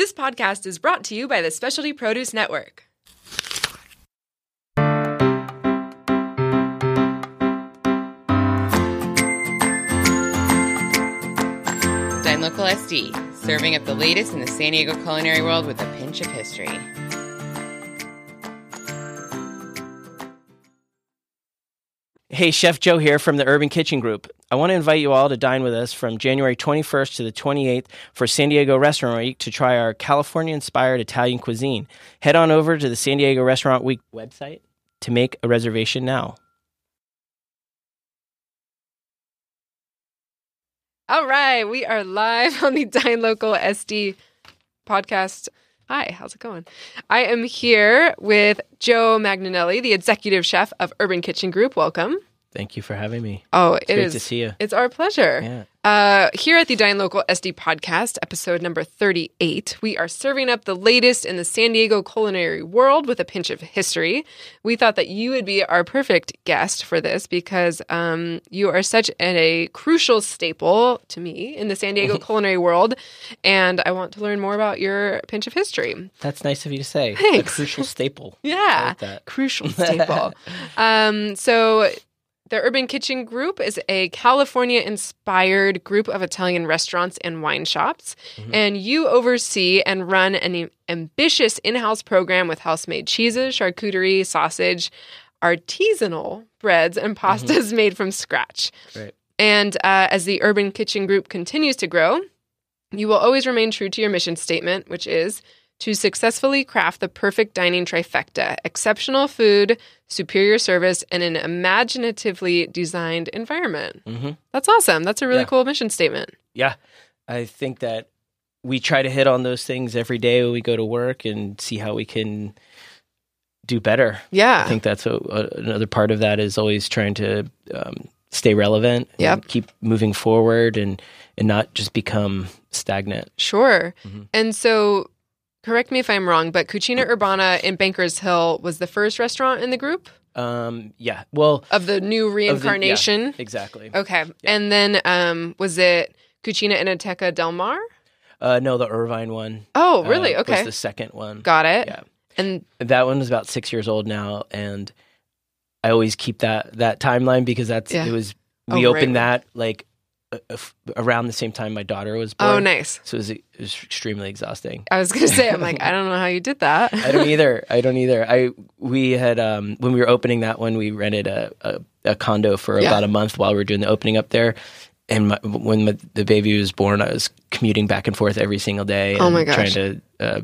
This podcast is brought to you by the Specialty Produce Network. Dine Local SD, serving up the latest in the San Diego culinary world with a pinch of history. Hey, Chef Joe here from the Urban Kitchen Group. I want to invite you all to dine with us from January 21st to the 28th for San Diego Restaurant Week to try our California inspired Italian cuisine. Head on over to the San Diego Restaurant Week website to make a reservation now. All right, we are live on the Dine Local SD podcast. Hi, how's it going? I am here with Joe Magnanelli, the executive chef of Urban Kitchen Group. Welcome. Thank you for having me. Oh, It's it great is. to see you. It's our pleasure. Yeah. Uh, here at the Dine Local SD podcast, episode number 38, we are serving up the latest in the San Diego culinary world with a pinch of history. We thought that you would be our perfect guest for this because um, you are such a crucial staple to me in the San Diego culinary world. And I want to learn more about your pinch of history. That's nice of you to say. Thanks. A crucial staple. Yeah. like. Crucial staple. um, so the Urban Kitchen Group is a California inspired group of Italian restaurants and wine shops. And you oversee and run an ambitious in house program with house made cheeses, charcuterie, sausage, artisanal breads, and pastas made from scratch. Right. And uh, as the Urban Kitchen Group continues to grow, you will always remain true to your mission statement, which is to successfully craft the perfect dining trifecta exceptional food, superior service, and an imaginatively designed environment. hmm That's awesome. That's a really Yeah. cool mission statement. Yeah. I think that we try to hit on those things every day when we go to work and see how we can do better. Yeah. I think that's a, a, another part of that is always trying to um, stay relevant, and Yep. keep moving forward, and and not just become stagnant. Sure. Mhm. And so, correct me if I'm wrong, but Cucina Urbana in Bankers Hill was the first restaurant in the group Um, yeah, well, of the new of the- yeah, reincarnation. exactly. Okay. And then um, was it Cucina Enoteca Del Mar? Uh, no, the Irvine one. Oh, really? uh, okay. was the second one. Got it. Yeah. And That one was about six years old now, and I always keep that that timeline because that's Yeah. it was. Oh, We right. opened that like uh, uh, around the same time my daughter was born. oh, nice. So it was, it was extremely exhausting. I was going to say, I'm like, I don't know how you did that. I don't either. I don't either. I we had um when we were opening that one, we rented a a, a condo for Yeah. about a month while we were doing the opening up there. And my, when my, the baby was born, I was commuting back and forth every single day. Oh my gosh. Trying to, uh,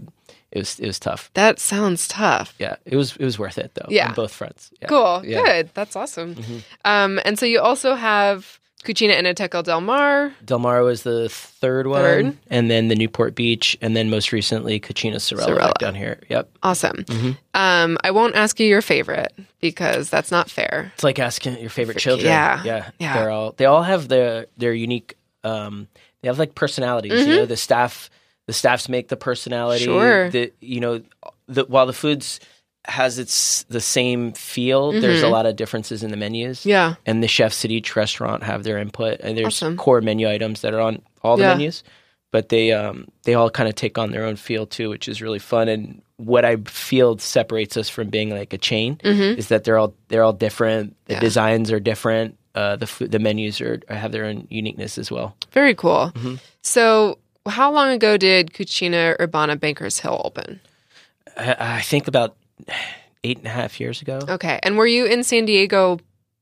it was it was tough. That sounds tough. Yeah, it was it was worth it though. Yeah. on both fronts. Yeah. Cool. Yeah. Good. That's awesome. Mhm. Um, and so you also have Cucina Enoteca Del Mar. Del Mar was the third one, Third. and then the Newport Beach, and then most recently Cucina Sorella, Sorella. down here. Yep, Awesome. Mhm. Um, I won't ask you your favorite because that's not fair. it's like asking your favorite For- children. yeah, yeah, yeah. They're all they all have their their unique. Um, they have like personalities. You know, the staff the staffs make the personality. Mm-hmm. Sure. The you know, the while the foods has its the same feel, Mm-hmm. there's a lot of differences in the menus. Yeah. and the chefs at each restaurant have their input and there's Awesome. core menu items that are on all the Yeah. menus but they um they all kind of take on their own feel too which is really fun and what i feel separates us from being like a chain is that they're all they're all different the Mm-hmm. Yeah. designs are different uh the food the menus are have their own uniqueness as well Very cool. Mm-hmm. So, how long ago did Cucina Urbana Bankers Hill open? i, I think about eight and a half years ago Okay. And were you in San Diego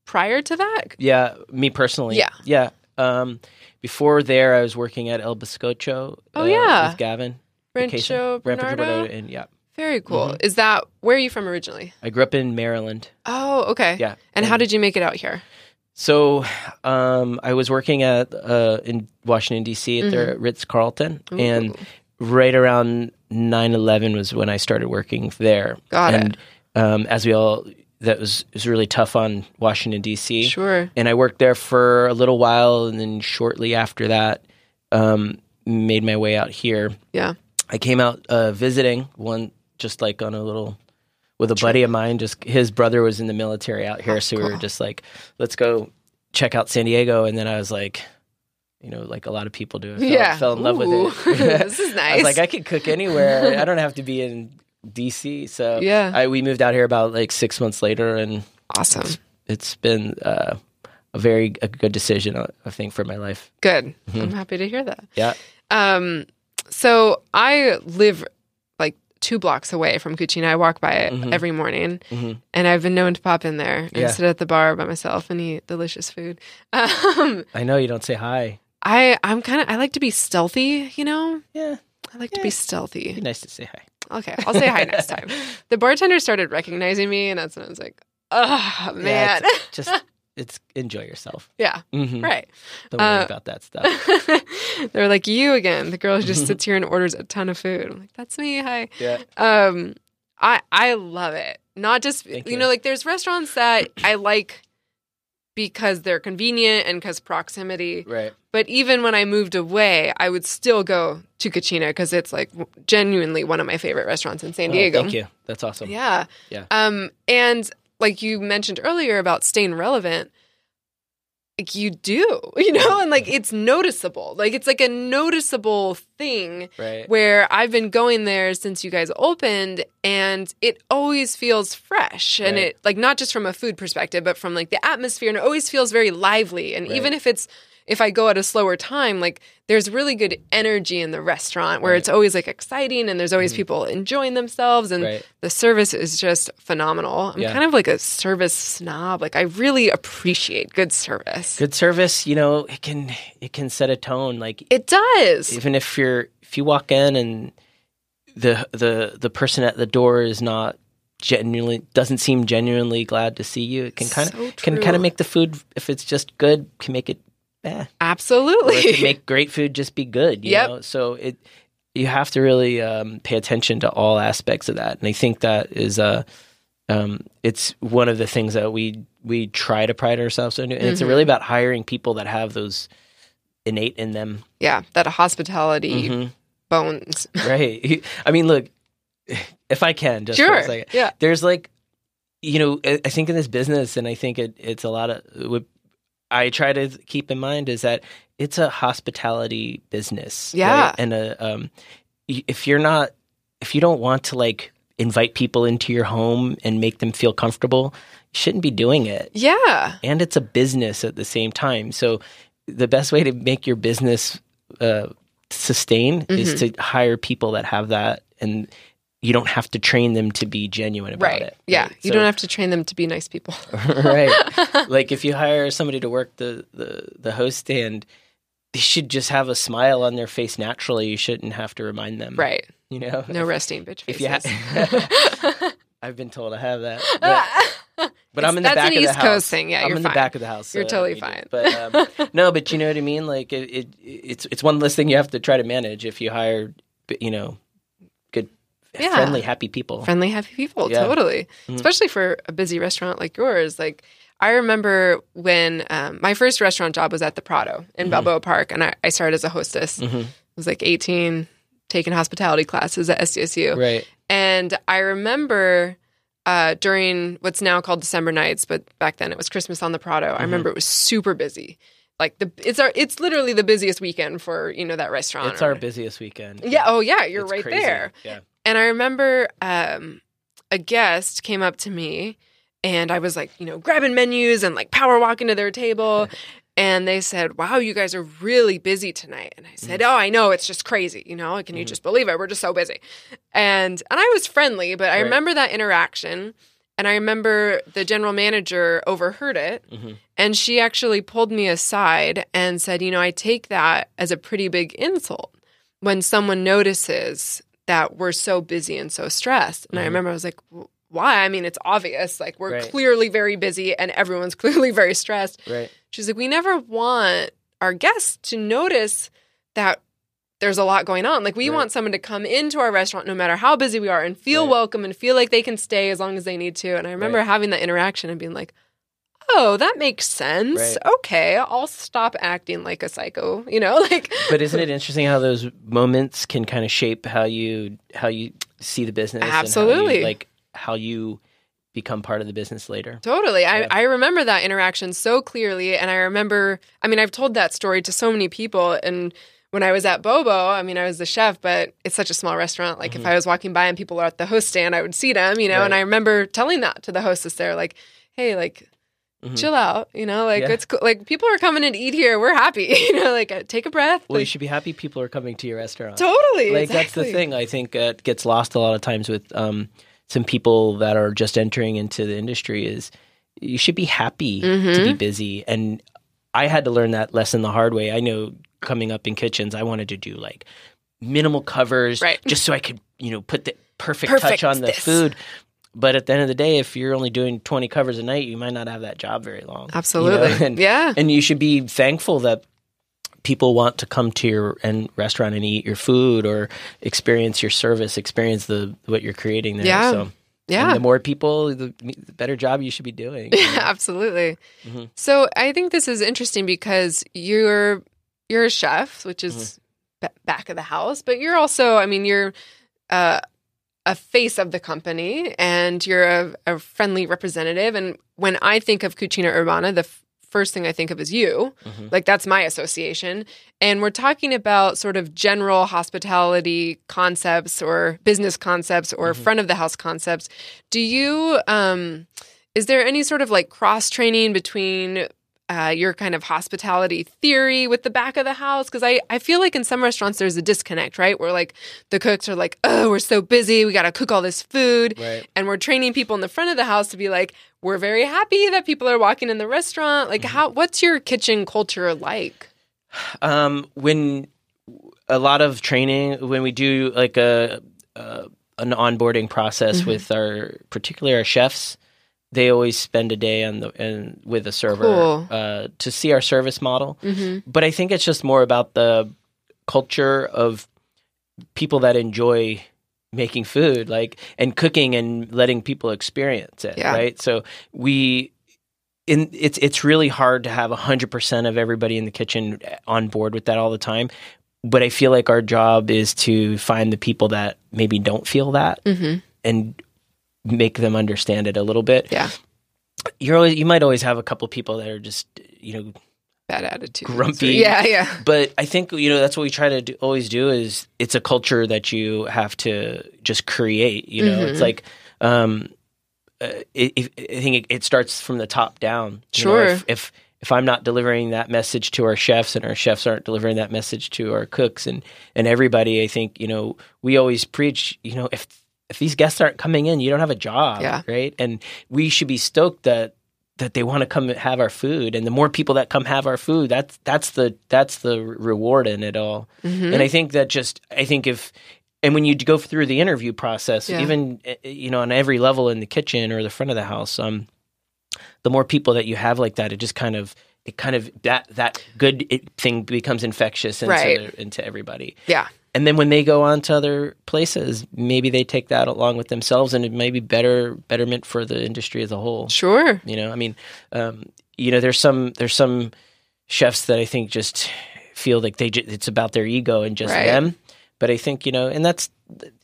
prior to that? yeah me personally Yeah. yeah um before there i was working at El Bizcocho Oh, uh, yeah. with gavin Rancho Bernardo? and yeah Very cool. Mm-hmm. Is that where are you from originally? I grew up in Maryland. Oh, okay. Yeah. And how did you make it out here? So um, I was working at uh, in Washington D.C. at the Ritz Carlton, and right around 9-11 was when I started working there. Got it. and, Um, as we all, that was was really tough on Washington D.C. Sure. And I worked there for a little while, and then shortly after that, um, made my way out here. Yeah. I came out uh, visiting one just like on a little with a buddy of mine. Just his brother was in the military out here, so we were just like, let's go check out San Diego. And then I was like, you know, like a lot of people do. I fell, Yeah. fell in love Ooh. with it. This is I was nice. like, I could cook anywhere. I don't have to be in DC. So Yeah. I, we moved out here about like six months later, and awesome. it's been uh, a very a good decision, I think, for my life. Good. Mm-hmm. I'm happy to hear that. Yeah. Um, so I live like two blocks away from Cucina. I walk by it every morning, Mhm. and I've been known to pop in there and Yeah. sit at the bar by myself and eat delicious food. Um, I know you don't say hi. I I'm kind of I like to be stealthy. You know, Yeah, I like to be stealthy. be nice to say hi. Okay, I'll say hi next time. The bartender started recognizing me, and that's when I was like, "Oh Yeah, man, it's just it's enjoy yourself. yeah, Mhm. right." Don't worry Uh, about that stuff. They're like, "You again?" The girl who just sits here and orders a ton of food. I'm like, "That's me. Hi." Yeah. Um, I I love it. Not just Thank you. you. know, like there's restaurants that I like because they're convenient and because proximity. Right. But even when I moved away, I would still go to Cucina because it's like genuinely one of my favorite restaurants in San Oh, Diego. thank you. That's awesome. Yeah. Yeah. Um, and like you mentioned earlier about staying relevant, like you do, you know, and like it's noticeable. Like it's like a noticeable thing Right. where I've been going there since you guys opened and it always feels fresh and Right. it like not just from a food perspective but from like the atmosphere and it always feels very lively and Right. even if it's if I go at a slower time like there's really good energy in the restaurant where Right. it's always like exciting and there's always mm-hmm. people enjoying themselves and Right. the service is just phenomenal. I'm Yeah. kind of like a service snob. Like I really appreciate good service. Good service, you know, it can it can set a tone. Like It does. even if you're if you walk in and the the the person at the door is not genuinely doesn't seem genuinely glad to see you, it can kind of So can kind of make the food if it's just good can make it bad. Or it Absolutely. make great food just be good. You Yep. know? So it you have to really um, pay attention to all aspects of that, and I think that is uh, um, it's one of the things that we we try to pride ourselves on, and it's Mm-hmm. really about hiring people that have those innate in them. yeah, that hospitality Mhm. bones. right? I mean, look, if I can, just Sure. Yeah. there's like, you know, I I think in this business, and I think it, it's a lot of what I try to keep in mind is that it's a hospitality business, Yeah. right? and a um, if you're not, if you don't want to like invite people into your home and make them feel comfortable, you shouldn't be doing it. Yeah. And it's a business at the same time, so the best way to make your business uh, sustain is Mm-hmm. to hire people that have that and you don't have to train them to be genuine about Right. it. Yeah. right? You So- don't have to train them to be nice people. right. Like if you hire somebody to work the, the, the host stand, they should just have a smile on their face naturally. You shouldn't have to remind them. right. You know? No resting bitch If faces. you ha- I've been told I have that. But, but I'm in the back of the East house. Coast thing. Yeah, I'm you're in fine. the back of the house. You're so totally fine. But um, no, but you know what I mean. Like it, it, it's it's one less thing you have to try to manage if you hire, you know, Yeah. friendly, happy people. friendly, happy people. Yeah. Totally. Mhm. Especially for a busy restaurant like yours. Like I remember when um, my first restaurant job was at the Prado in Mhm. Balboa Park, and I, I started as a hostess. Mhm. I was like 18, taking hospitality classes at SDSU. Right. And I remember uh, during what's now called December nights, but back then it was Christmas on the Prado. Mm-hmm. I remember it was super busy. Like the it's our it's literally the busiest weekend for you know that restaurant. It's or- our busiest weekend. yeah. Oh yeah, you're It's right crazy. there. Yeah. And I remember um, a guest came up to me and I was like, you know, grabbing menus and like power walking to their table. and they said, wow, you guys are really busy tonight. And I said, Mm-hmm. oh, I know. It's just crazy. You know, can you just believe it? We're just so busy. And, and I was friendly, but I Right. remember that interaction. And I remember the general manager overheard it. Mhm. And she actually pulled me aside and said, you know, I take that as a pretty big insult when someone notices that we're so busy and so stressed. And I Mhm. remember I was like, why? I mean, it's obvious. Like, we're Right. clearly very busy and everyone's clearly very stressed. Right. She's like, we never want our guests to notice that there's a lot going on. Like, we Right. want someone to come into our restaurant no matter how busy we are and feel Right. welcome and feel like they can stay as long as they need to. And I remember having that interaction and being like, oh, that makes sense. Right. Okay, I'll stop acting like a psycho, you know? Like, But isn't it interesting how those moments can kind of shape how you how you see the business? and how you- Absolutely. like how you become part of the business later. Totally. Yeah. I, I remember that interaction so clearly. And I remember, I mean, I've told that story to so many people. And when I was at Bobo, I mean, I was the chef, but it's such a small restaurant. Like, if mm-hmm. I was walking by and people were at the host stand, I would see them, you know. And I remember telling that to the hostess there, like, hey, like, Mhm. chill out, you know, like, Yeah. it's cool. Like, people are coming in to eat here. We're happy, you know, like, uh, take a breath. Well, you should be happy people are coming to your restaurant. totally. like that's the thing I think uh, gets lost a lot of times with um, some people that are just entering into the industry is you should be happy to Mm-hmm. be busy and I had to learn that lesson the hard way. I know coming up in kitchens I wanted to do like minimal covers Right. just so I could, you know, put the perfect, Perfect touch on the this. food. But at the end of the day, if you're only doing 20 covers a night, you might not have that job very long. you know? Absolutely. And, yeah. and you should be thankful that people want to come to your and restaurant and eat your food or experience your service, experience the what you're creating there. Yeah. So and Yeah. the more people, the, the better job you should be doing. Absolutely. Mhm. So I think this is interesting because you're you're a chef, which is Mm-hmm. ba- back of the house, but you're also, I mean, you're uh, a face of the company and you're a, a friendly representative. And when I think of Cucina Urbana, the f- first thing I think of is you. Mhm. Like that's my association. And we're talking about sort of general hospitality concepts or business concepts or Mhm. front of the house concepts. Do you um is there any sort of like cross training between uh, your kind of hospitality theory with the back of the house? Because I, I feel like in some restaurants there's a disconnect, right? Where like the cooks are like, oh, we're so busy, we got to cook all this food. Right. And we're training people in the front of the house to be like, we're very happy that people are walking in the restaurant. Like, how? What's your kitchen culture like? Um, when a lot of training, when we do like a, a an onboarding process Mhm. with our, particularly our chefs, they always spend a day on the and with a server Cool. uh, to see our service model. Mm-hmm. but I think it's just more about the culture of people that enjoy making food like and cooking and letting people experience it Yeah. right so we in it's it's really hard to have 100% of everybody in the kitchen on board with that all the time but I feel like our job is to find the people that maybe don't feel that Mm-hmm. and make them understand it a little bit Yeah. you're always you might always have a couple people that are just you know Bad attitude. Grumpy. Yeah, yeah. but I think you know that's what we try to do, always do is it's a culture that you have to just create. You know, it's Mhm. like um, uh, it, it, I think it, it starts from the top down. You know, Sure. if, if if I'm not delivering that message to our chefs and our chefs aren't delivering that message to our cooks and and everybody, I think you know we always preach. You know, if if these guests aren't coming in, you don't have a job, Yeah. right? And we should be stoked that that they want to come have our food and the more people that come have our food that's that's the that's the reward in it all Mhm. and i think that just i think if and when you go through the interview process Yeah. even eh, you know on every level in the kitchen or the front of the house um the more people that you have like that it just kind of it kind of that that good thing becomes infectious into Right. into everybody yeah. And then when they go on to other places maybe they take that along with themselves and it may be better betterment for the industry as a whole Sure. you know, I mean, um, you know, there's some there's some chefs that I think just feel like they it's about their ego and just Right. them. But I think you know, and that's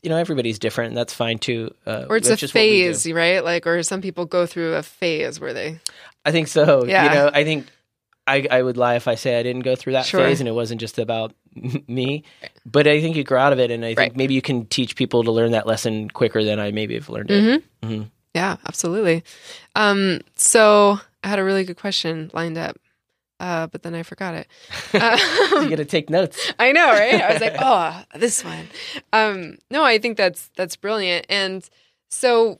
you know, everybody's different, and that's fine too. Uh, Or it's a that's just what we do. phase, right? Like, or some people go through a phase where they. I think so. Yeah. You know, I think I, I would lie if I say I didn't go through that Sure. phase and it wasn't just about me. But I think you grow out of it, and I think Right. maybe you can teach people to learn that lesson quicker than I maybe have learned it. Mhm. Mhm. Yeah, absolutely. Um, so I had a really good question lined up, uh, but then I forgot it. you Um, got to take notes. I know, right? I was like, oh, this one. Um, no, I think that's that's brilliant. And so,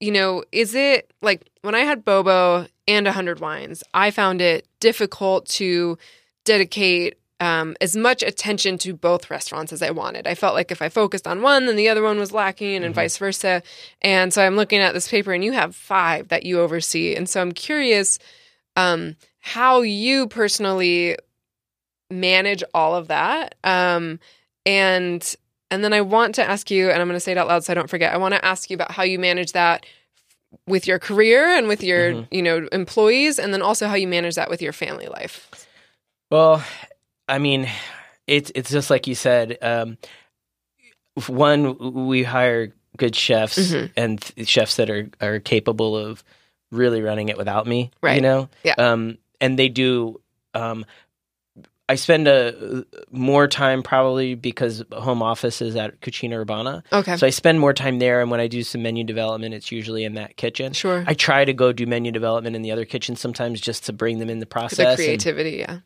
you know, is it like when I had Bobo and a hundred wines, I found it difficult to dedicate um, as much attention to both restaurants as I wanted. I felt like if I focused on one, then the other one was lacking, and Mhm. vice versa. And so I'm looking at this paper, and you have five that you oversee. And so I'm curious um, how you personally manage all of that. Um, and and then I want to ask you, and I'm going to say it out loud so I don't forget. I want to ask you about how you manage that with your career and with your Mhm. you know employees, and then also how you manage that with your family life. Well, I mean, it's it's just like you said. Um, one, we hire good chefs Mhm. and th- chefs that are are capable of really running it without me. Right. You know. Yeah. Um, and they do. Um, I spend a more time probably because home office is at Cucina Urbana, Okay. so I spend more time there. And when I do some menu development, it's usually in that kitchen. sure. I try to go do menu development in the other kitchen sometimes just to bring them in the process. the and- creativity, yeah.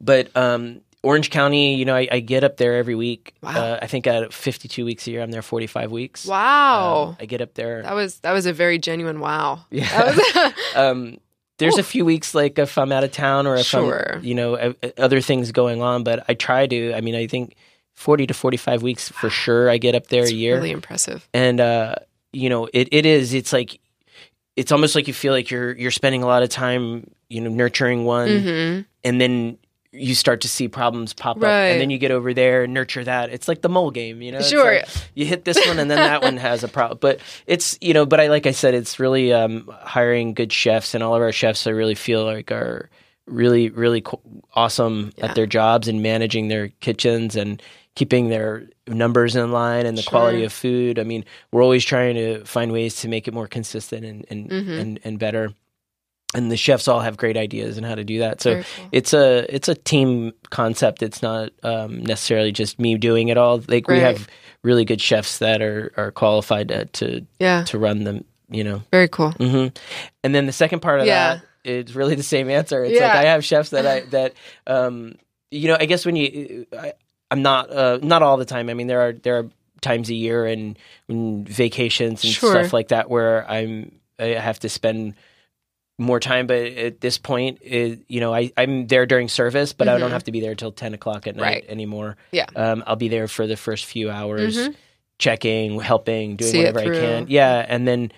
but um, Orange County, you know, I, I get up there every week. Wow. Uh, I think at 52 weeks a year, I'm there 45 weeks. Wow. Um, I get up there. that was that was a very genuine wow. Yeah. That was um, there's a few weeks like if I'm out of town or if Sure. I'm, you know, other things going on. But I try to. I mean, I think 40 to 45 weeks for sure. I get up there a year, really impressive. and uh, you know, it, it is. It's like it's almost like you feel like you're you're spending a lot of time, you know, nurturing one, hmm and then you start to see problems pop up, and then you get over there and nurture that. It's like the mole game, you know. Sure. like you hit this one, and then that one has a problem. But it's you know, but I like I said, it's really um, hiring good chefs, and all of our chefs I really feel like are really really co- awesome Yeah. at their jobs and managing their kitchens and keeping their numbers in line and the Sure. quality of food. I mean, we're always trying to find ways to make it more consistent and and Mhm. and, and better. And the chefs all have great ideas on how to do that. So cool. it's a it's a team concept. It's not um, necessarily just me doing it all. Like we have really good chefs that are are qualified to to, Yeah. to run them. You know. Very cool. hmm And then the second part of Yeah. that, it's really the same answer. It's Yeah. like I have chefs that I that um, you know. I guess when you, I, I'm not uh, not all the time. I mean, there are there are times a year and when vacations and Sure. stuff like that where I'm I have to spend more time. But at this point, it, you know, I I'm there during service, but I don't Mhm. have to be there till ten o'clock at night Right. anymore. Yeah. um, I'll be there for the first few hours, Mhm. checking, helping, doing See whatever I can. Yeah, and then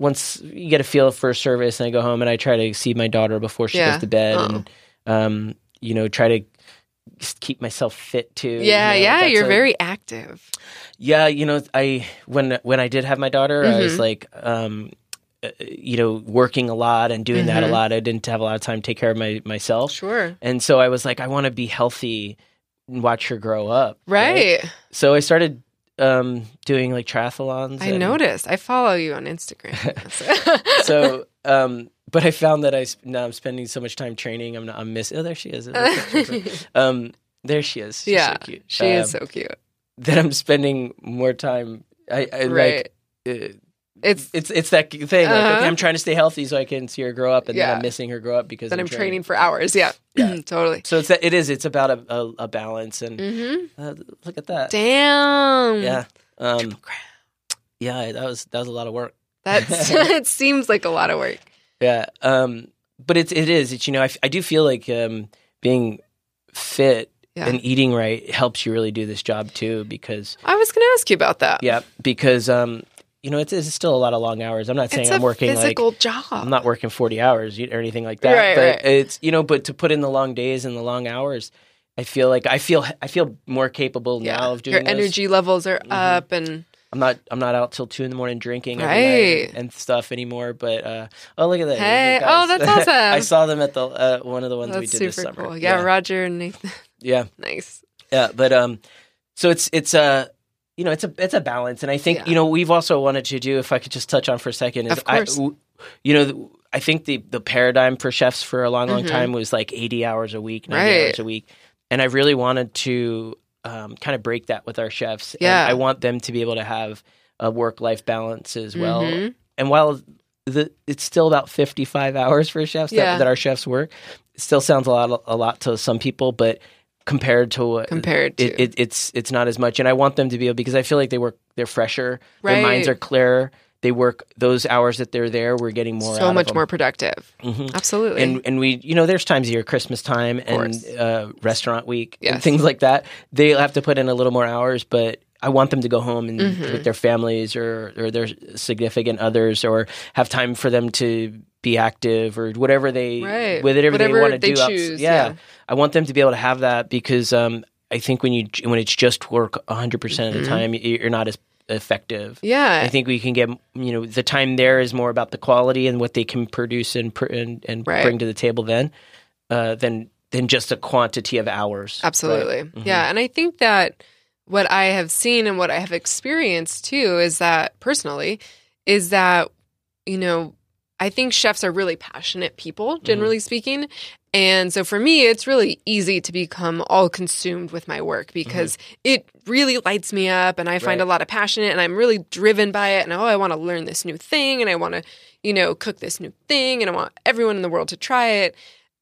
once you get a feel for service, and I go home and I try to see my daughter before she Yeah. goes to bed, Oh. and um, you know, try to keep myself fit too. you Yeah, know, yeah. You're very active. yeah. You know, I when when I did have my daughter, I was Mhm. like, um, you know, working a lot and doing that a Mhm. lot. I didn't have a lot of time to take care of my myself, Sure. and so I was like, I want to be healthy and watch her grow up. Right. So I started um, doing like triathlons. I and- noticed. I follow you on Instagram. so um but i found that i sp- now i'm spending so much time training i'm not i'm missing oh there she is um there she is She's yeah, so cute she is Um, so cute. that i'm spending more time i, I Right. like uh, It's it's it's that thing like Uh-huh. okay i'm trying to stay healthy so i can see her grow up and then i'm missing her grow up because that I'm training for hours. Yeah, Yeah. totally. so it's that it is it's about a, a, a balance and hmm uh, look at that Damn. yeah um yeah that was that was a lot of work That's it. Seems like a lot of work. Yeah. Um, but it's it is. It's you know I, I do feel like um, being fit Yeah. and eating right helps you really do this job too because I was going to ask you about that. yeah because um, you know it's, it's still a lot of long hours. I'm not saying it's I'm working like a physical job. I'm not working 40 hours or anything like that. Right, but right. it's you know but to put in the long days and the long hours, I feel like I feel I feel more capable yeah. now of doing Your those. energy levels are Mhm. up, and I'm not I'm not out till two in the morning drinking every night Right. and, and stuff anymore. But uh, oh look at that! Hey, oh, that's awesome. I saw them at the uh, one of the ones we that's did this summer. cool. Yeah, Roger and Nathan. yeah, nice. yeah. But um, so it's it's a you know it's a it's a balance, and I think Yeah. you know we've also wanted to do if I could just touch on for a second is Of course. I, w- you know. I think the, the paradigm for chefs for a long, long Mhm. time was like 80 hours a week, 90 Right. hours a week. And I really wanted to um, kind of break that with our chefs. And Yeah. I want them to be able to have a work life balance as well. Mhm. And while the, it's still about 55 hours for chefs Yeah. that, that our chefs work, it still sounds a lot, a lot to some people, but compared to what Compared to it, it, it's it's not as much. And I want them to be able because I feel like they work they're fresher, their minds are clearer. They work those hours that they're there. We're getting more, so out of much more productive. Mhm. Absolutely. And and we you know there's times of year Christmas time and uh, restaurant week and things like that. they'll have to put in a little more hours, but I want them to go home and Mhm. with their families or or their significant others or have time for them to be active or whatever they right. whatever, they want to do. choose. yeah. I want them to be able to have that because um, I think when you when it's just work 100 percent of the Mhm. time, you're not as effective. Yeah. I think we can get you know the time there is more about the quality and what they can produce and pr- and, and Right. bring to the table then uh, than than just a quantity of hours. Absolutely. Mhm. Yeah. And I think that what I have seen and what I have experienced too is that personally is that you know I think chefs are really passionate people mm-hmm. generally speaking. And so for me it's really easy to become all consumed with my work mm-hmm. because it really lights me up and I find Right. a lot of passion and I'm really driven by it. And oh I want to learn this new thing and I want to you know cook this new thing and I want everyone in the world to try it.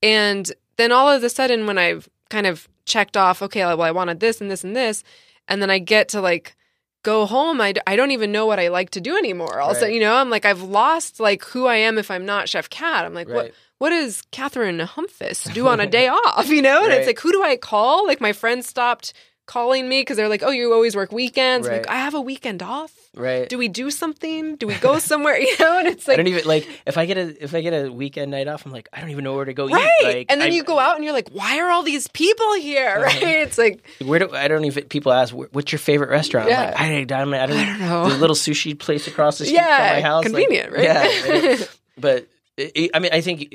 And then all of a sudden, when I've kind of checked off, okay, well, I wanted this and this and this, and then I get to like go home, I, d- I don't even know what I like to do anymore. Also, Right. you know, I'm like, I've lost like who I am if I'm not Chef Cat. I'm like, what? Right. What does Catherine Humphus do on a day off? You know, and Right. it's like, who do I call? Like, my friends stopped calling me because they're like, "Oh, you always work weekends." I'm like, I have a weekend off. Right. Do we do something? Do we go somewhere? You know, and it's like I don't even like if I get a if I get a weekend night off, I'm like I don't even know where to go right. eat. Like, and then I- you go out and you're like, why are all these people here? Right? It's like, Where do I don't even people ask what's your favorite restaurant? Yeah. Like, I, don't- I, don't, I don't know. The little sushi place across the street Yeah, from my house. like, convenient, right? Yeah, right. but I I mean, I think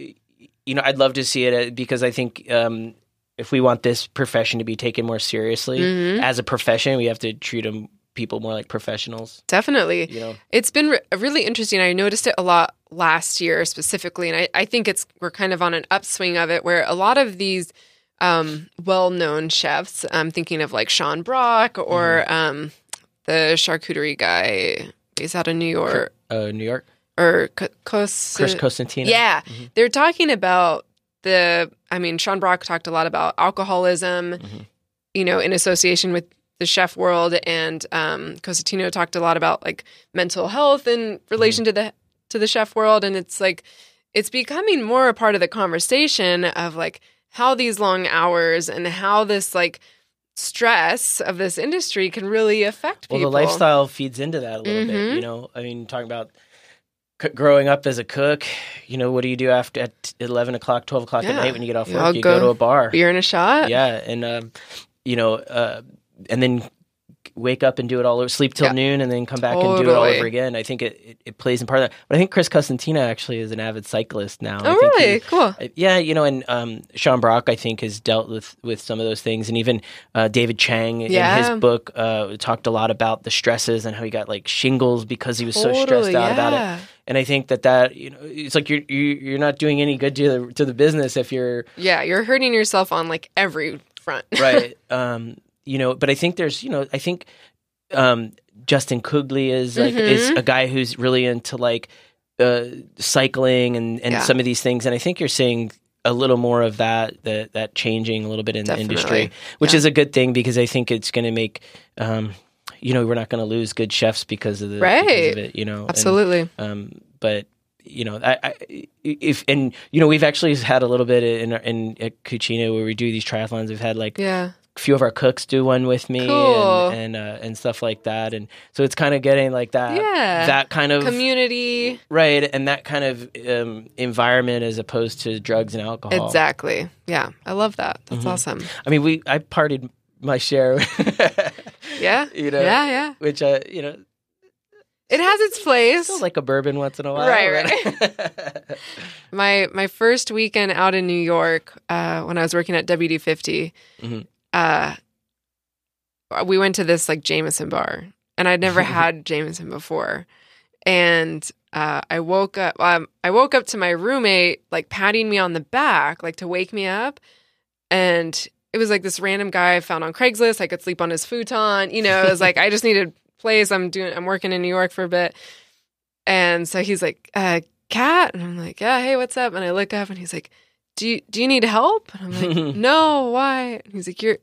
you know, I'd love to see it uh, because I think um, if we want this profession to be taken more seriously Mhm. as a profession, we have to treat them people more like professionals. Definitely. You know, It's been re- really interesting. I noticed it a lot last year specifically, and I, I think it's we're kind of on an upswing of it where a lot of these um, well-known chefs, I'm thinking of like Sean Brock or Mm-hmm. um, the charcuterie guy. He's out of New York uh, New York, or C- Cos- Chris Cosentino. Yeah, Mhm. they're talking about the. I mean, Sean Brock talked a lot about alcoholism, Mhm. you know, in association with the chef world, and um, Cosentino talked a lot about like mental health in relation to the to the chef world, and it's like it's becoming more a part of the conversation of like how these long hours and how this like stress of this industry can really affect people. Well, the lifestyle feeds into that a little bit. Mhm. You know, I mean, talking about growing up as a cook. You know, what do you do after at eleven o'clock, twelve o'clock Yeah. at night when you get off work? all You go go to a bar. beer and a shot. Yeah, and um, you know, uh, and then wake up and do it all over, sleep till Yeah. noon, and then come back and do it all over again. I think it, it, it plays in part of that. But I think Chris Cosentino actually is an avid cyclist now. I Oh, think he- really? Cool. Yeah, you know, and um, Sean Brock, I think, has dealt with with some of those things, and even uh, David Chang in his book uh, talked a lot about the stresses and how he got like shingles because he was so stressed Totally, out about it. And I think that that you know, it's like you're you, you're not doing any good to the to the business if you're Yeah, you're hurting yourself on like every front. right. um, you know, but I think there's, you know, I think um, Justin Cogley is like is Mhm. a guy who's really into like uh, cycling and and Yeah. some of these things, and I think you're seeing a little more of that that that changing a little bit in Definitely. the industry, which Yeah. is a good thing because I think it's going to make. Um, you know, we're not going to lose good chefs because of the Right. of it. You know, And, Absolutely. um, but you know, I, I, if and you know, we've actually had a little bit in in at Cucina where we do these triathlons. We've had like yeah. a few of our cooks do one with me Cool. and and, uh, and stuff like that, and so it's kind of getting like that Yeah. that kind of Community. right and that kind of um, environment as opposed to drugs and alcohol. Exactly. Yeah. I love that. That's Mhm. awesome. I mean, we I partied my share, Yeah. you know, Yeah. Yeah. which uh, you know, It has its place. still like a bourbon once in a while, Right, right? my my first weekend out in New York uh, when I was working at WD 50 Mhm. uh, we went to this like Jameson bar, and I'd never had Jameson before, and uh, I woke up. Um, I woke up to my roommate like patting me on the back, like to wake me up, and it was like this random guy I found on Craigslist. I could sleep on his futon. You know, it was like I just needed place. I'm doing. I'm working in New York for a bit, and so he's like, uh, "Cat," and I'm like, "Yeah, hey, what's up?" And I look up, and he's like, "Do you do you need help?" And I'm like, "No, why?" And he's like, "You're."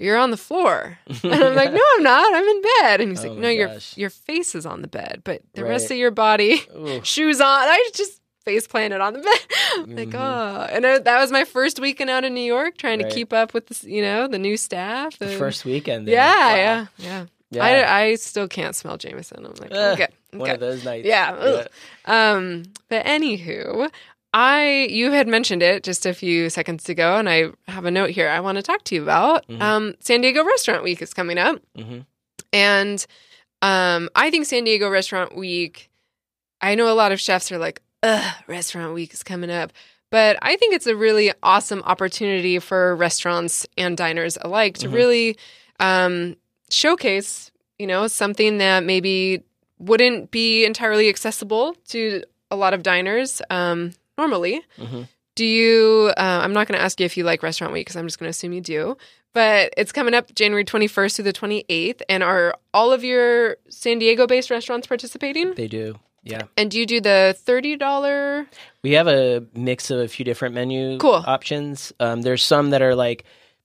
You're on the floor. And I'm like, no, I'm not. I'm in bed. And he's Oh like, no, your gosh. your face is on the bed, but the rest of your body, Ooh. shoes on. I just face planted on the bed. Like, Mhm. oh, and I, that was my first weekend out in New York, trying Right. to keep up with the, you know, the new staff. the first weekend. then. yeah, Wow. yeah, yeah, yeah. I, I still can't smell Jameson. I'm like, Ugh, okay, one of those nights. Yeah, ugh. Um, but anywho, I you had mentioned it just a few seconds ago, and I have a note here I want to talk to you about. Mhm. Um, San Diego Restaurant Week is coming up, hmm and um, I think San Diego Restaurant Week. I know a lot of chefs are like, "Ugh, Restaurant Week is coming up," but I think it's a really awesome opportunity for restaurants and diners alike to Mhm. really um, showcase, you know, something that maybe wouldn't be entirely accessible to a lot of diners um, normally. Mhm. Do you? Uh, I'm not going to ask you if you like Restaurant Week because I'm just going to assume you do. But it's coming up January 21st through the 28th, and are all of your San Diego-based restaurants participating? They do. Yeah. And do you do the thirty dollar? We have a mix of a few different menu Cool. options. Um, there's some that are like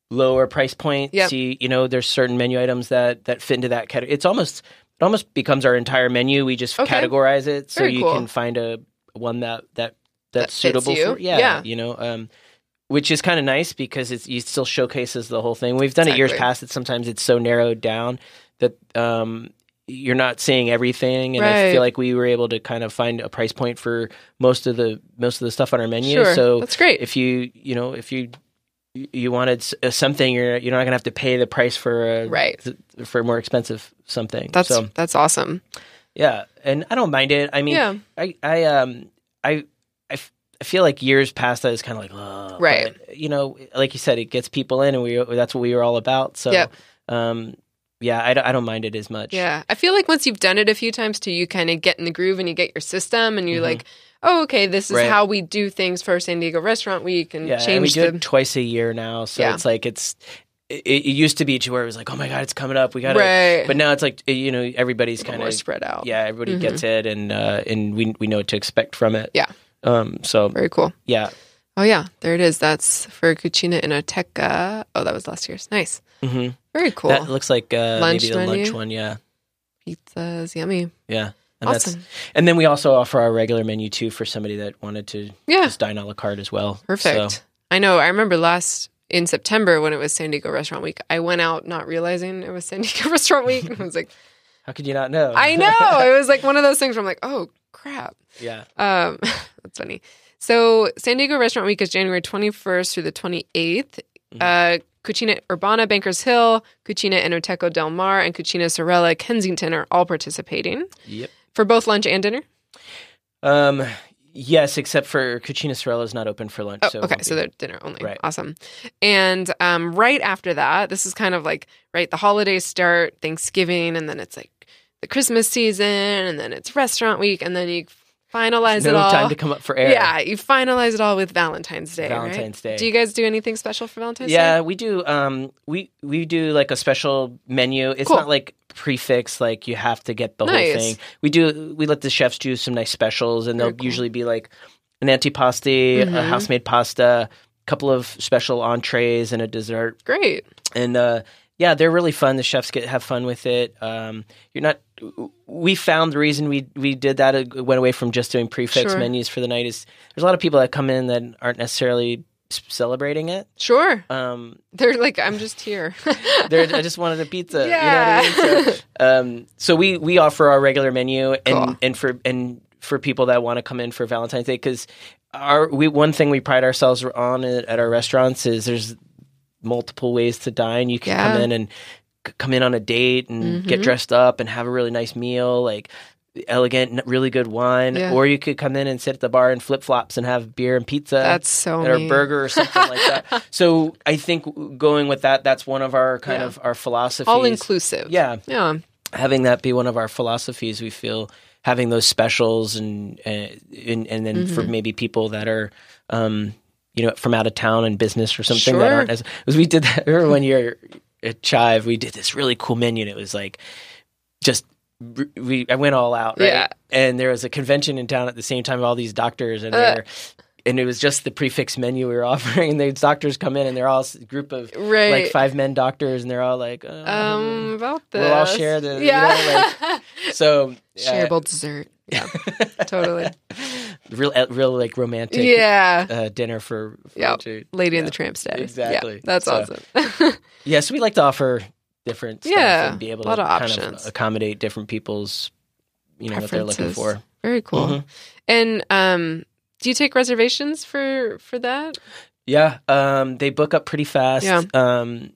lower price point. Yep. See, you know, there's certain menu items that that fit into that category. It's almost it almost becomes our entire menu. We just Okay. categorize it so Very you cool. can find a one that that That that's fits suitable for yeah, Yeah. you know. Um, which is kind of nice because it's it still showcases the whole thing. We've done it years past. That sometimes it's so narrowed down that um, you're not seeing everything, and I feel like we were able to kind of find a price point for most of the most of the stuff on our menu. Sure, So that's great. if you you know if you you wanted uh, something, you're you're not gonna have to pay the price for a, Right. for a more expensive something. That's so that's awesome. yeah, and I don't mind it. I mean, Yeah. I I um I I, f- I feel like years past that is kind of like Right. but, you know, like you said, it gets people in, and we that's what we were all about. So Yep. um yeah, I don't, I don't mind it as much. Yeah. I feel like once you've done it a few times too, you kind of get in the groove and you get your system and you're Mhm. like, oh, okay, this is Right. how we do things for San Diego Restaurant Week and Yeah, and we change do the. it twice a year now, so Yeah. it's like it's. It, it used to be to where it was like, oh my god, it's coming up, we got to. Right. But now it's like you know everybody's kind of spread out. yeah, everybody Mhm. gets it, and uh, and we we know what to expect from it. Yeah. Um. So Very cool. yeah. Oh, yeah. There it is. That's for Cucina Enoteca. Oh, that was last year's. Nice. hmm Very cool. That looks like uh, Lunch maybe the lunch one. Yeah. Pizzas. Yummy. Yeah. And that's awesome. and then we also offer our regular menu too for somebody that wanted to Yeah. just dine a la carte as well. Perfect. So, I know. I remember last in September when it was San Diego Restaurant Week, I went out not realizing it was San Diego Restaurant Week. And I was like, how could you not know? I know. It was like one of those things where I'm like, oh, crap. yeah. Um, that's funny. So San Diego Restaurant Week is January 21st through the 28th. Mm-hmm. Uh, Cucina Urbana, Bankers Hill, Cucina Enoteca Del Mar, and Cucina Sorella, Kensington are all participating Yep. for both lunch and dinner. Um. Yes, except for Cucina Sorella is not open for lunch. Oh, so okay. So they're dinner only. Right. Awesome. And um, right after that, this is kind of like, right, the holidays start, Thanksgiving, and then it's like the Christmas season, and then it's restaurant week, and then you finalize it no all. time to come up for air. Yeah, you finalize it all with Valentine's Day. right? Valentine's Day. Do you guys do anything special for Valentine's Yeah, Day? Yeah, we do. Um, we we do like a special menu. It's Cool. not like prix fixe, like you have to get the Nice. whole thing. We do. We let the chefs do some nice specials, and Very they'll cool. usually be like an antipasti, Mhm. a house made pasta, a couple of special entrees, and a dessert. Great. And uh, yeah, they're really fun. The chefs get have fun with it. Um, you're not. We found the reason we we did that uh, went away from just doing prix fixe Sure. menus for the night is there's a lot of people that come in that aren't necessarily celebrating it. Sure. Um, They're like, I'm just here. I just wanted a pizza. Yeah. You know what I mean? So, um, so we we offer our regular menu and Cool. and for and for people that want to come in for Valentine's Day because our we one thing we pride ourselves on at, at our restaurants is there's multiple ways to dine. You can come in and c- come in on a date and get Mhm. dressed up and have a really nice meal like elegant really good wine Yeah. or you could come in and sit at the bar in flip-flops and have beer and pizza That's so or a neat. burger or something like that. So I think going with that, that's one of our kind Yeah. of our philosophies. All inclusive. Yeah, Yeah. having that be one of our philosophies, we feel having those specials and uh, and, and then Mm-hmm. for maybe people that are. Um, you know, from out of town and business or something that aren't as. Because we did that. Remember one year at Chive, we did this really cool menu, and it was like just we. I went all out, right? Yeah. And there was a convention in town at the same time. All these doctors, and Uh. they're and it was just the prix fixe menu we were offering. And the doctors come in, and they're all a group of Right. like five men doctors, and they're all like, uh, um, about this. We'll all share the- you Yeah. know, so Shareable dessert. Yeah. totally. real, uh, real like romantic, Yeah. uh, dinner for, for Yep. two. Lady in the Tramp status. Exactly. Yeah, that's So- awesome. Yeah, so we like to offer different stuff Yeah, and be able to kind options. of accommodate different people's, you know, what they're looking for. Very cool. Mhm. And um, do you take reservations for for that? Yeah, um, they book up pretty fast. Yeah. Um,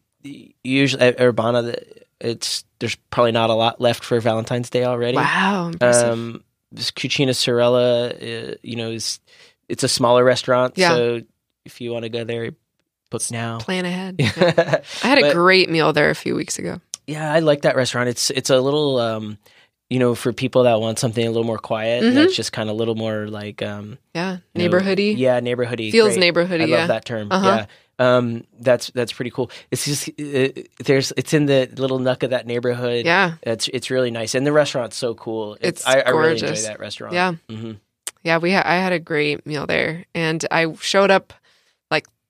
usually at Urbana, it's there's probably not a lot left for Valentine's Day already. Wow. Impressive. Um, this Cucina Sorella, uh, you know, is it's a smaller restaurant, Yeah. so if you want to go there, book now. Plan ahead. I I had a great meal there a few weeks ago. Yeah, I like that restaurant. It's it's a little um you know, for people that want something a little more quiet, Mhm. that's just kind of a little more like um Yeah, you know, neighborhoody. Yeah, neighborhoody. Feels Great. neighborhoody, I yeah. love that term. Uh-huh. Yeah. Um that's that's pretty cool. It's just uh, there's it's in the little nook of that neighborhood. Yeah, It's it's really nice. And the restaurant's so cool. It's I, I really enjoy that restaurant. yeah, hmm yeah. We ha- I had a great meal there, and I showed up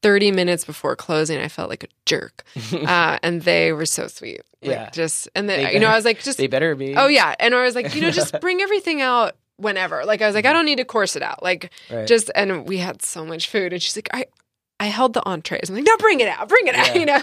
30 minutes before closing. I felt like a jerk, uh, and they were so sweet. Like, Yeah. just and then you know I was like, just They better be. oh yeah, and I was like, you know, just bring everything out whenever. Like I was like, I don't need to course it out. Like Right. just and we had so much food, and she's like, I. I held the entrees. I'm like, no, bring it out, bring it out. Yeah. You know,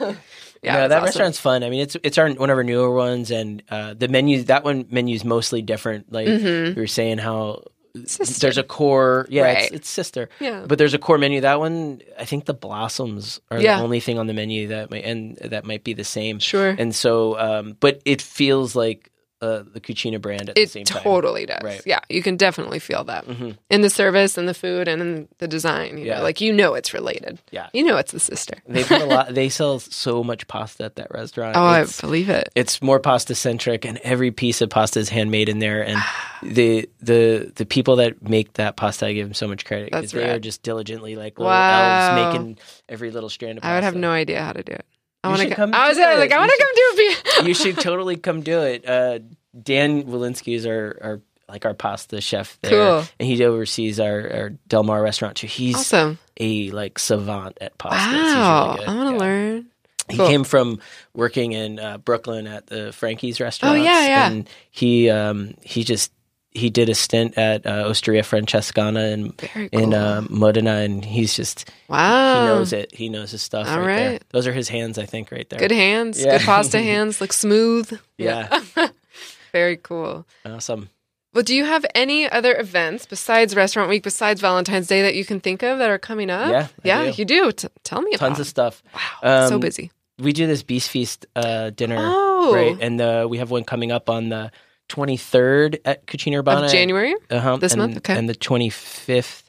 Yeah. yeah, no, that awesome. restaurant's fun. I mean, it's it's our one of our newer ones, and uh, the menu that one menu is mostly different. Like Mhm. we were saying, how Sister. there's a core, yeah, Right. it's, it's sister, Yeah, but there's a core menu. That one, I think the blossoms are Yeah. the only thing on the menu that might and that might be the same. sure. And so, um, but it feels like uh, the Cucina brand at the It same time. totally does. Right. Yeah, you can definitely feel that Mhm. in the service and the food and in the design. You Yeah. know, like you know it's related. Yeah. You know it's the sister. They put a lot. They sell so much pasta at that restaurant. Oh, I believe it. it's more pasta centric and every piece of pasta is handmade in there and the the the people that make that pasta I give them so much credit because they are just diligently like little Wow. elves making every little strand of pasta. I would have no idea how to do it. I want to come I was like, it. I want to come do a you should totally come do it. Uh, Dan Walensky is our, our like our pasta chef there, Cool. and he oversees our, our Del Mar restaurant too. He's awesome. a like savant at pasta. Wow, really. I want to Yeah. learn. He Cool. came from working in uh, Brooklyn at the Frankie's restaurant. Oh, yeah, yeah. And he um, he just he did a stint at uh, Osteria Francescana in cool. in uh, Modena, and he's just wow. he knows it. He knows his stuff. All right, there. Those are his hands, I think, right there. Good hands. Yeah. Good pasta hands. Look smooth. Yeah. Very cool. Awesome. Well, do you have any other events besides Restaurant Week, besides Valentine's Day, that you can think of that are coming up? Yeah, I yeah, do. you do. T- tell me about. Tons of stuff. Wow, so um, busy. We do this Beast Feast uh, dinner, Oh, right? And uh, we have one coming up on the 23rd at Cucina Urbana. of January. Uh-huh. This and, month? Okay. And the 25th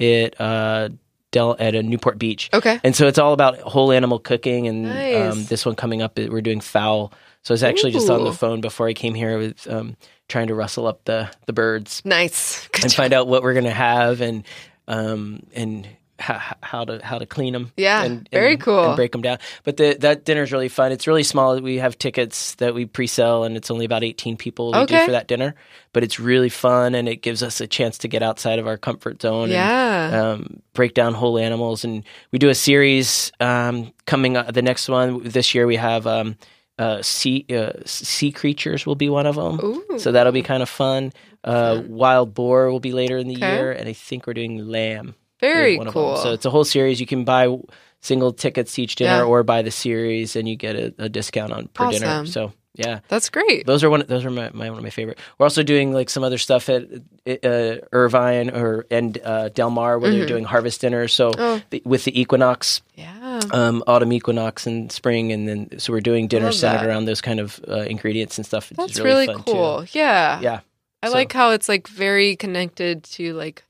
at uh, Del at a Newport Beach. Okay. And so it's all about whole animal cooking. And Nice. um, this one coming up, we're doing fowl. So I was actually just on the phone before I came here with um, trying to rustle up the the birds Nice. Good and job. find out what we're gonna have and um, and how, how to how to clean them. Yeah, and, very cool. And break them down. But the, that dinner is really fun. It's really small. We have tickets that we pre-sell, and it's only about eighteen people we Okay. do for that dinner. But it's really fun, and it gives us a chance to get outside of our comfort zone. and, Yeah. um, break down whole animals, and we do a series um, coming up. The next one this year we have um, uh, sea uh, sea creatures will be one of them. Ooh. So that'll be kind of fun. Uh, wild boar will be later in the Okay. year, and I think we're doing lamb. Very is one of them. cool. So it's a whole series. You can buy single tickets to each dinner, Yeah. or buy the series, and you get a, a discount on per dinner. So yeah, That's great. those are one. Those are my, my one of my favorite. We're also doing like some other stuff at uh, Irvine or and uh, Del Mar where they're doing harvest dinners. So Mm-hmm. Oh. the, with the equinox, Yeah. um, autumn equinox and spring, and then so we're doing dinner centered around those kind of uh, ingredients and stuff. That's is really, fun, cool. Too. Yeah. Yeah. I so- like how it's like very connected to like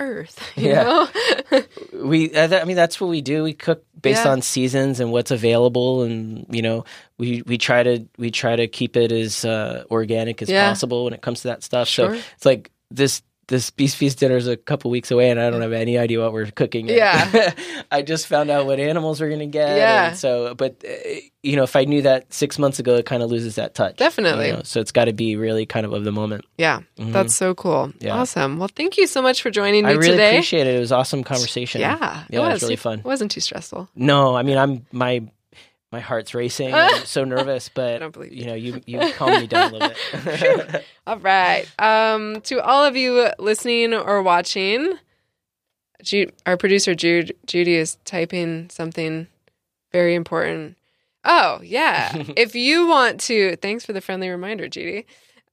Earth. You Yeah. know? we uh, i mean that's what we do we cook based Yeah. on seasons and what's available and you know we we try to we try to keep it as uh, organic as Yeah. possible when it comes to that stuff Sure. so it's like this this beast feast dinner is a couple weeks away and i don't have any idea what we're cooking yet. Yeah. i just found out what animals we're gonna get Yeah. so but uh, you know if i knew that six months ago it kind of loses that touch you Definitely. know? so it's got to be really kind of of the moment yeah. That's so cool. Mm-hmm. Yeah. Awesome. Well, thank you so much for joining me i really today. appreciate it it was awesome conversation Yeah. yeah it was really fun It wasn't too stressful. No, I mean I'm my my heart's racing. I'm so nervous, but don't believe you know, you you calm me down a little bit. All right. Um, to all of you listening or watching, Ju- our producer Jude Judy is typing something very important. Oh yeah. if you want to, thanks for the friendly reminder, Judy.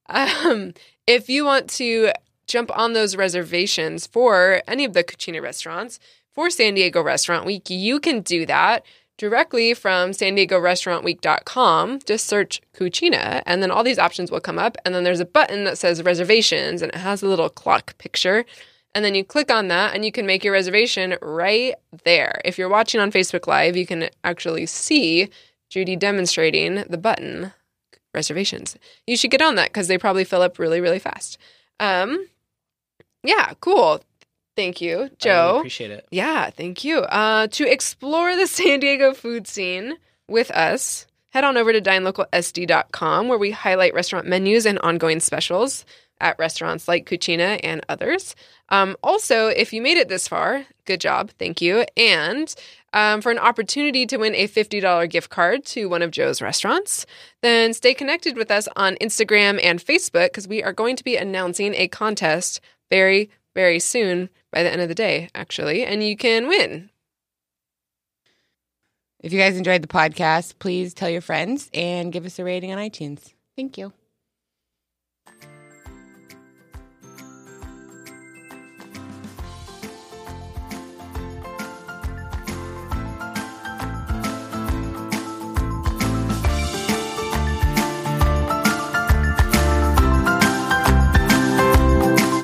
Um, if you want to jump on those reservations for any of the Cucina restaurants for San Diego Restaurant Week, you can do that directly from san diego restaurant week.com just search cucina and then all these options will come up and then there's a button that says reservations and it has a little clock picture and then you click on that and you can make your reservation right there if you're watching on facebook live you can actually see Judy demonstrating the button reservations. You should get on that because they probably fill up really, really fast. Um, yeah, cool. Thank you, I really Joe. appreciate it. Yeah, thank you. Uh, to explore the San Diego food scene with us, head on over to dinelocalsd.com where we highlight restaurant menus and ongoing specials at restaurants like Cucina and others. Um, also, if you made it this far, good job. Thank you. And um, for an opportunity to win a $50 gift card to one of Joe's restaurants, then stay connected with us on Instagram and Facebook because we are going to be announcing a contest very, very soon by the end of the day, actually, and you can win. If you guys enjoyed the podcast, please tell your friends and give us a rating on iTunes. Thank you.